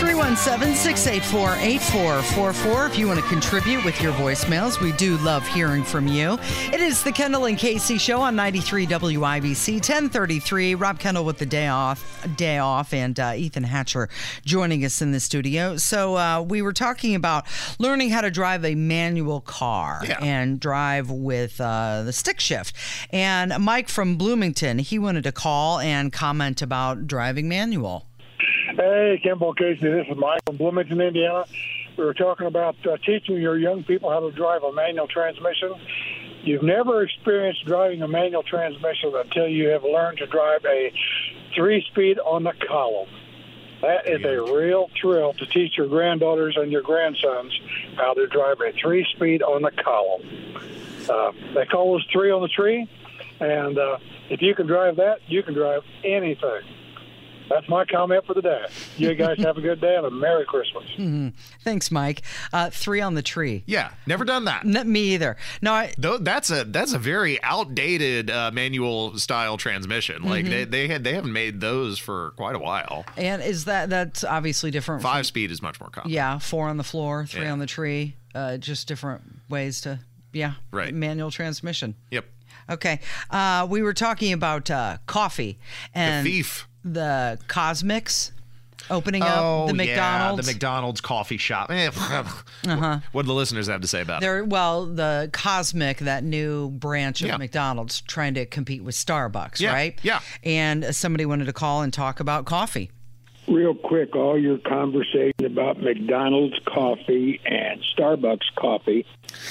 317 684 8444 if you want to contribute with your voicemails. We do love hearing from you. It is the Kendall and Casey show on 93 WIBC 1033. Rob Kendall with the day off, day off and uh, Ethan Hatcher joining us in the studio. So uh, we were talking about learning how to drive a manual car yeah. and drive with uh, the stick shift. And Mike from Bloomington, he wanted to call and comment about driving manual. Hey, Kendall Casey, this is Mike from Bloomington, Indiana. We were talking about uh, teaching your young people how to drive a manual transmission. You've never experienced driving a manual transmission until you have learned to drive a three speed on the column. That is a real thrill to teach your granddaughters and your grandsons how to drive a three speed on the column. Uh, they call us three on the tree, and uh, if you can drive that, you can drive anything. That's my comment for the day. You guys have a good day and a Merry Christmas. Thanks, Mike. Uh, three on the tree. Yeah, never done that. N- me either. No, I, Though that's a that's a very outdated uh, manual style transmission. Like Mm-hmm. they, they had they haven't made those for quite a while. and is that that's obviously different? from- Five speed is much more common. yeah, four on the floor, three Yeah. on the tree. Uh, just different ways to, yeah, Right. Manual transmission. Yep. Okay. Uh, we were talking about uh, coffee and thief. The CosMc's opening up the McDonald's. Oh, Yeah, the McDonald's coffee shop. Eh, uh-huh. What do the listeners have to say about it? They're, well, the CosMc, that new branch of Yeah. McDonald's, trying to compete with Starbucks, Yeah, right? yeah. And somebody wanted to call and talk about coffee. real quick, all your conversation about McDonald's coffee and Starbucks coffee.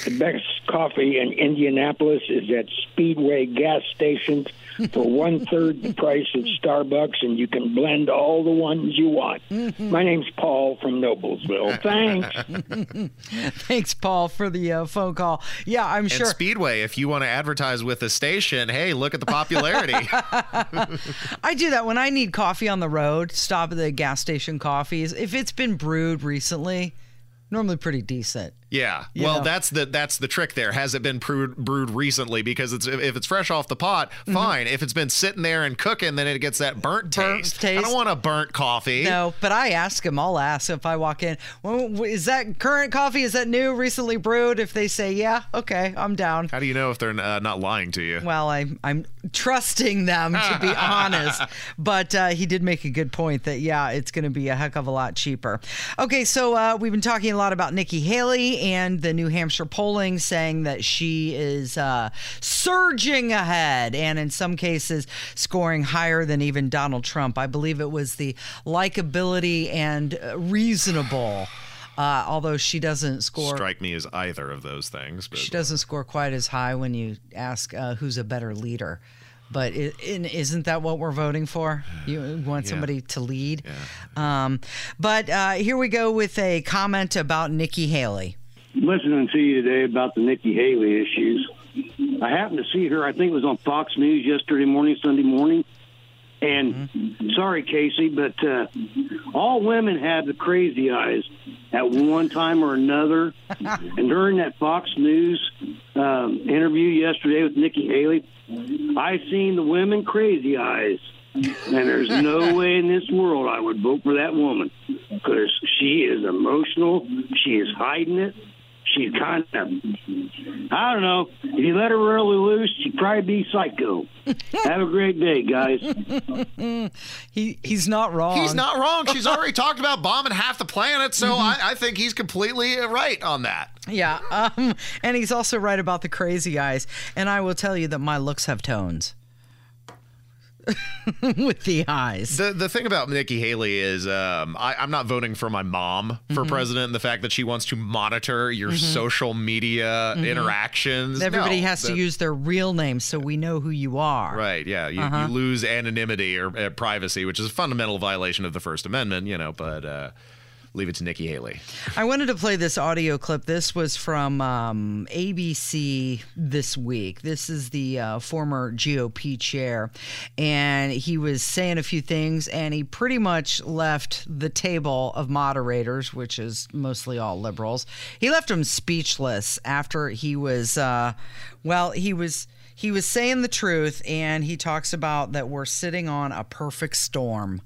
The best coffee in Indianapolis is at Speedway gas stations for one third the price of Starbucks, and you can blend all the ones you want. My name's Paul from Noblesville. Thanks. Thanks, Paul, for the uh, phone call. Yeah, I'm and sure. Speedway, if you want to advertise with a station, hey, look at the popularity. I do that when I need coffee on the road. Stop at the gas station coffees. If it's been brewed recently, normally pretty decent. Yeah. You well, know. that's the that's the trick there. Has it been brewed, brewed recently? Because it's if it's fresh off the pot, fine. If it's been sitting there and cooking, then it gets that burnt, Mm-hmm. Burnt taste. I don't want a burnt coffee. No, but I ask them. I'll ask if I walk in. Well, is that current coffee? Is that new, recently brewed? If they say yeah, okay, I'm down. How do you know if they're uh, not lying to you? Well, I, I'm trusting them to be honest, but uh, he did make a good point that yeah, it's going to be a heck of a lot cheaper. Okay, so uh, we've been talking a lot about Nikki Haley and the New Hampshire polling saying that she is uh, surging ahead, and in some cases scoring higher than even Donald Trump. I believe it was the likability and uh, reasonable. Uh, although she doesn't score Strike me as either of those things. But she doesn't score quite as high when you ask uh, who's a better leader. But i in, isn't that what we're voting for? You want somebody to lead. Um, but uh, here we go with a comment about Nikki Haley. Listening to you today about the Nikki Haley issues. I happened to see her. I think it was on Fox News yesterday morning, Sunday morning. And sorry, Casey, but uh, all women have the crazy eyes at one time or another. and during that Fox News um, interview yesterday with Nikki Haley, I seen the women crazy eyes. And there's no way in this world I would vote for that woman because she is emotional. She is hiding it. She's kind of, I don't know. If you let her really loose, she'd probably be psycho. Have a great day, guys. He he's not wrong. He's not wrong. She's already talked about bombing half the planet, so I, I think he's completely right on that. Yeah. Um, and he's also right about the crazy eyes. And I will tell you that my looks have tones. with the eyes. The the thing about Nikki Haley is um, I, I'm not voting for my mom for Mhm. president. And the fact that she wants to monitor your Mhm. social media Mhm. interactions. Everybody no, has to use their real name so we know who you are. Right. Yeah. You, Uh-huh. you lose anonymity or uh, privacy, which is a fundamental violation of the First Amendment. You know, but uh, leave it to Nikki Haley. I wanted to play this audio clip. This was from um, ABC this week. This is the uh, former GOP chair, and he was saying a few things, and he pretty much left the table of moderators, which is mostly all liberals. He left them speechless after he was, uh, well, he was. He was saying the truth, and he talks about that we're sitting on a perfect storm.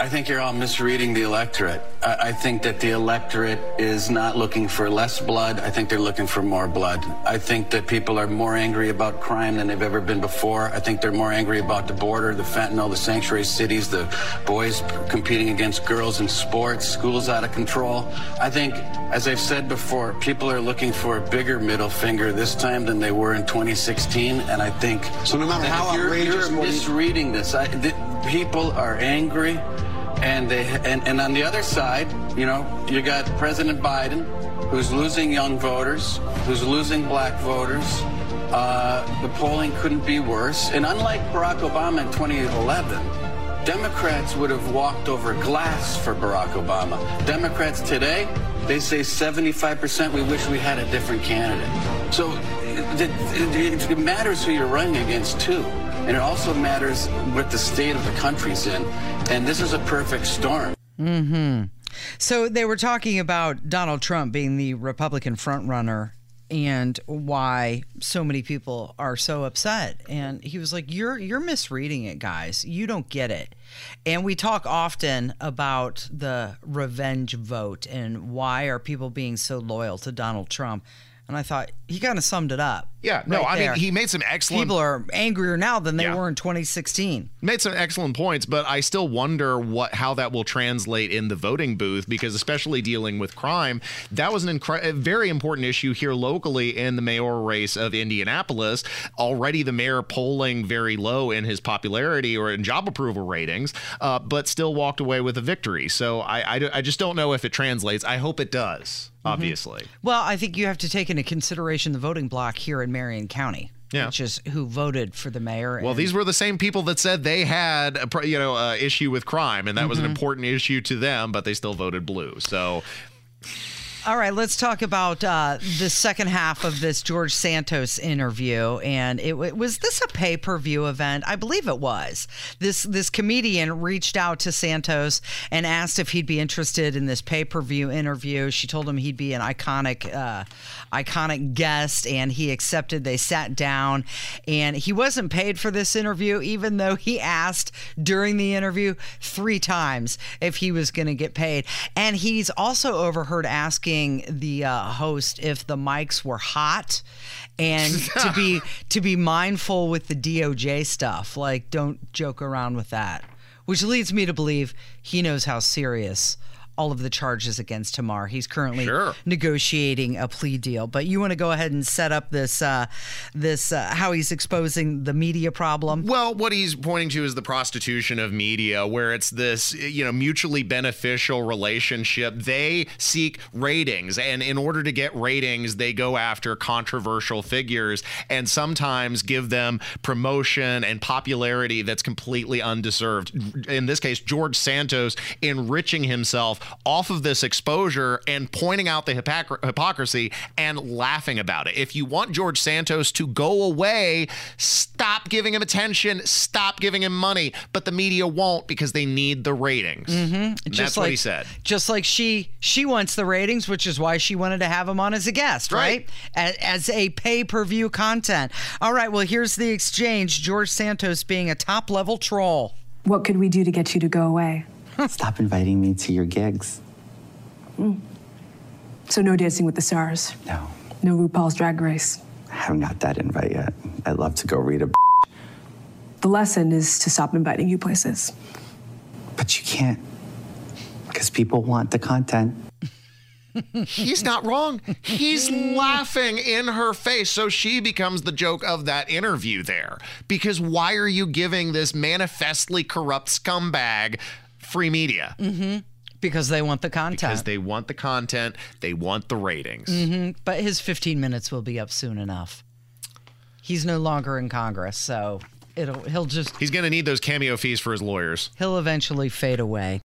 I think you're all misreading the electorate. I, I think that the electorate is not looking for less blood. I think they're looking for more blood. I think that people are more angry about crime than they've ever been before. I think they're more angry about the border, the fentanyl, the sanctuary cities, the boys competing against girls in sports, schools out of control. I think, as I've said before, people are looking for a bigger middle finger this time than they were in 2016. And I think So no matter how you're, outrageous you're misreading this. I, th- people are angry and they and, and on the other side, you know, you got President Biden, who's losing young voters, who's losing black voters. Uh, the polling couldn't be worse. And unlike Barack Obama in 2011, Democrats would have walked over glass for Barack Obama. Democrats today, they say 75% we wish we had a different candidate. So it, it, it matters who you're running against, too. And it also matters what the state of the country's in. And this is a perfect storm. hmm So they were talking about Donald Trump being the Republican frontrunner and why so many people are so upset. And he was like, "You're you're misreading it, guys. You don't get it." And we talk often about the revenge vote and why are people being so loyal to Donald Trump. And I thought he kind of summed it up. Yeah, no, right I mean, he made some excellent- People are angrier now than they Yeah. were in 2016. Made some excellent points, but I still wonder what how that will translate in the voting booth because especially dealing with crime, that was an incre- a very important issue here locally in the mayoral race of Indianapolis. Already the mayor polling very low in his popularity or in job approval ratings, uh, but still walked away with a victory. So I, I, I just don't know if it translates. I hope it does, obviously. Well, I think you have to take into consideration the voting block here in Marion County, Yeah. which is who voted for the mayor. Well, these were the same people that said they had a you know uh, issue with crime, and that was an Mhm. important issue to them, but they still voted blue. So All right, let's talk about uh, the second half of this George Santos interview. And it, was this a pay per view event? I believe it was. This this comedian reached out to Santos and asked if he'd be interested in this pay per view interview. She told him he'd be an iconic uh, iconic guest, and he accepted. They sat down, and he wasn't paid for this interview, even though he asked during the interview three times if he was going to get paid. And he's also overheard asking the uh, host if the mics were hot and to be to be mindful with the DOJ stuff. Like, don't joke around with that. Which leads me to believe he knows how serious all of the charges against Tamar. He's currently Sure. negotiating a plea deal. But you want to go ahead and set up this uh, this uh, how he's exposing the media problem. Well, what he's pointing to is the prostitution of media, where it's this, you know, mutually beneficial relationship. They seek ratings, and in order to get ratings, they go after controversial figures and sometimes give them promotion and popularity that's completely undeserved. In this case, George Santos enriching himself off of this exposure and pointing out the hypocr- hypocrisy and laughing about it. If you want George Santos to go away, stop giving him attention, stop giving him money. But the media won't because they need the ratings. Mm-hmm. And that's what he said. Just like she she wants the ratings, which is why she wanted to have him on as a guest, right? As, as a pay per view content. All right. Well, here's the exchange. George Santos being a top level troll. What could we do to get you to go away? Stop inviting me to your gigs. Hmm. So no dancing with the stars. No. No RuPaul's Drag Race. I haven't got that invite yet. I'd love to go read a. The lesson is to stop inviting you places. But you can't. Because people want the content. He's not wrong. He's laughing in her face. So she becomes the joke of that interview there. Because why are you giving this manifestly corrupt scumbag free media? Mm-hmm. Because they want the content. Because they want the content, they want the ratings. hmm But his 15 minutes will be up soon enough. He's no longer in Congress, so it'll he'll just He's going to need those cameo fees for his lawyers. he'll eventually fade away.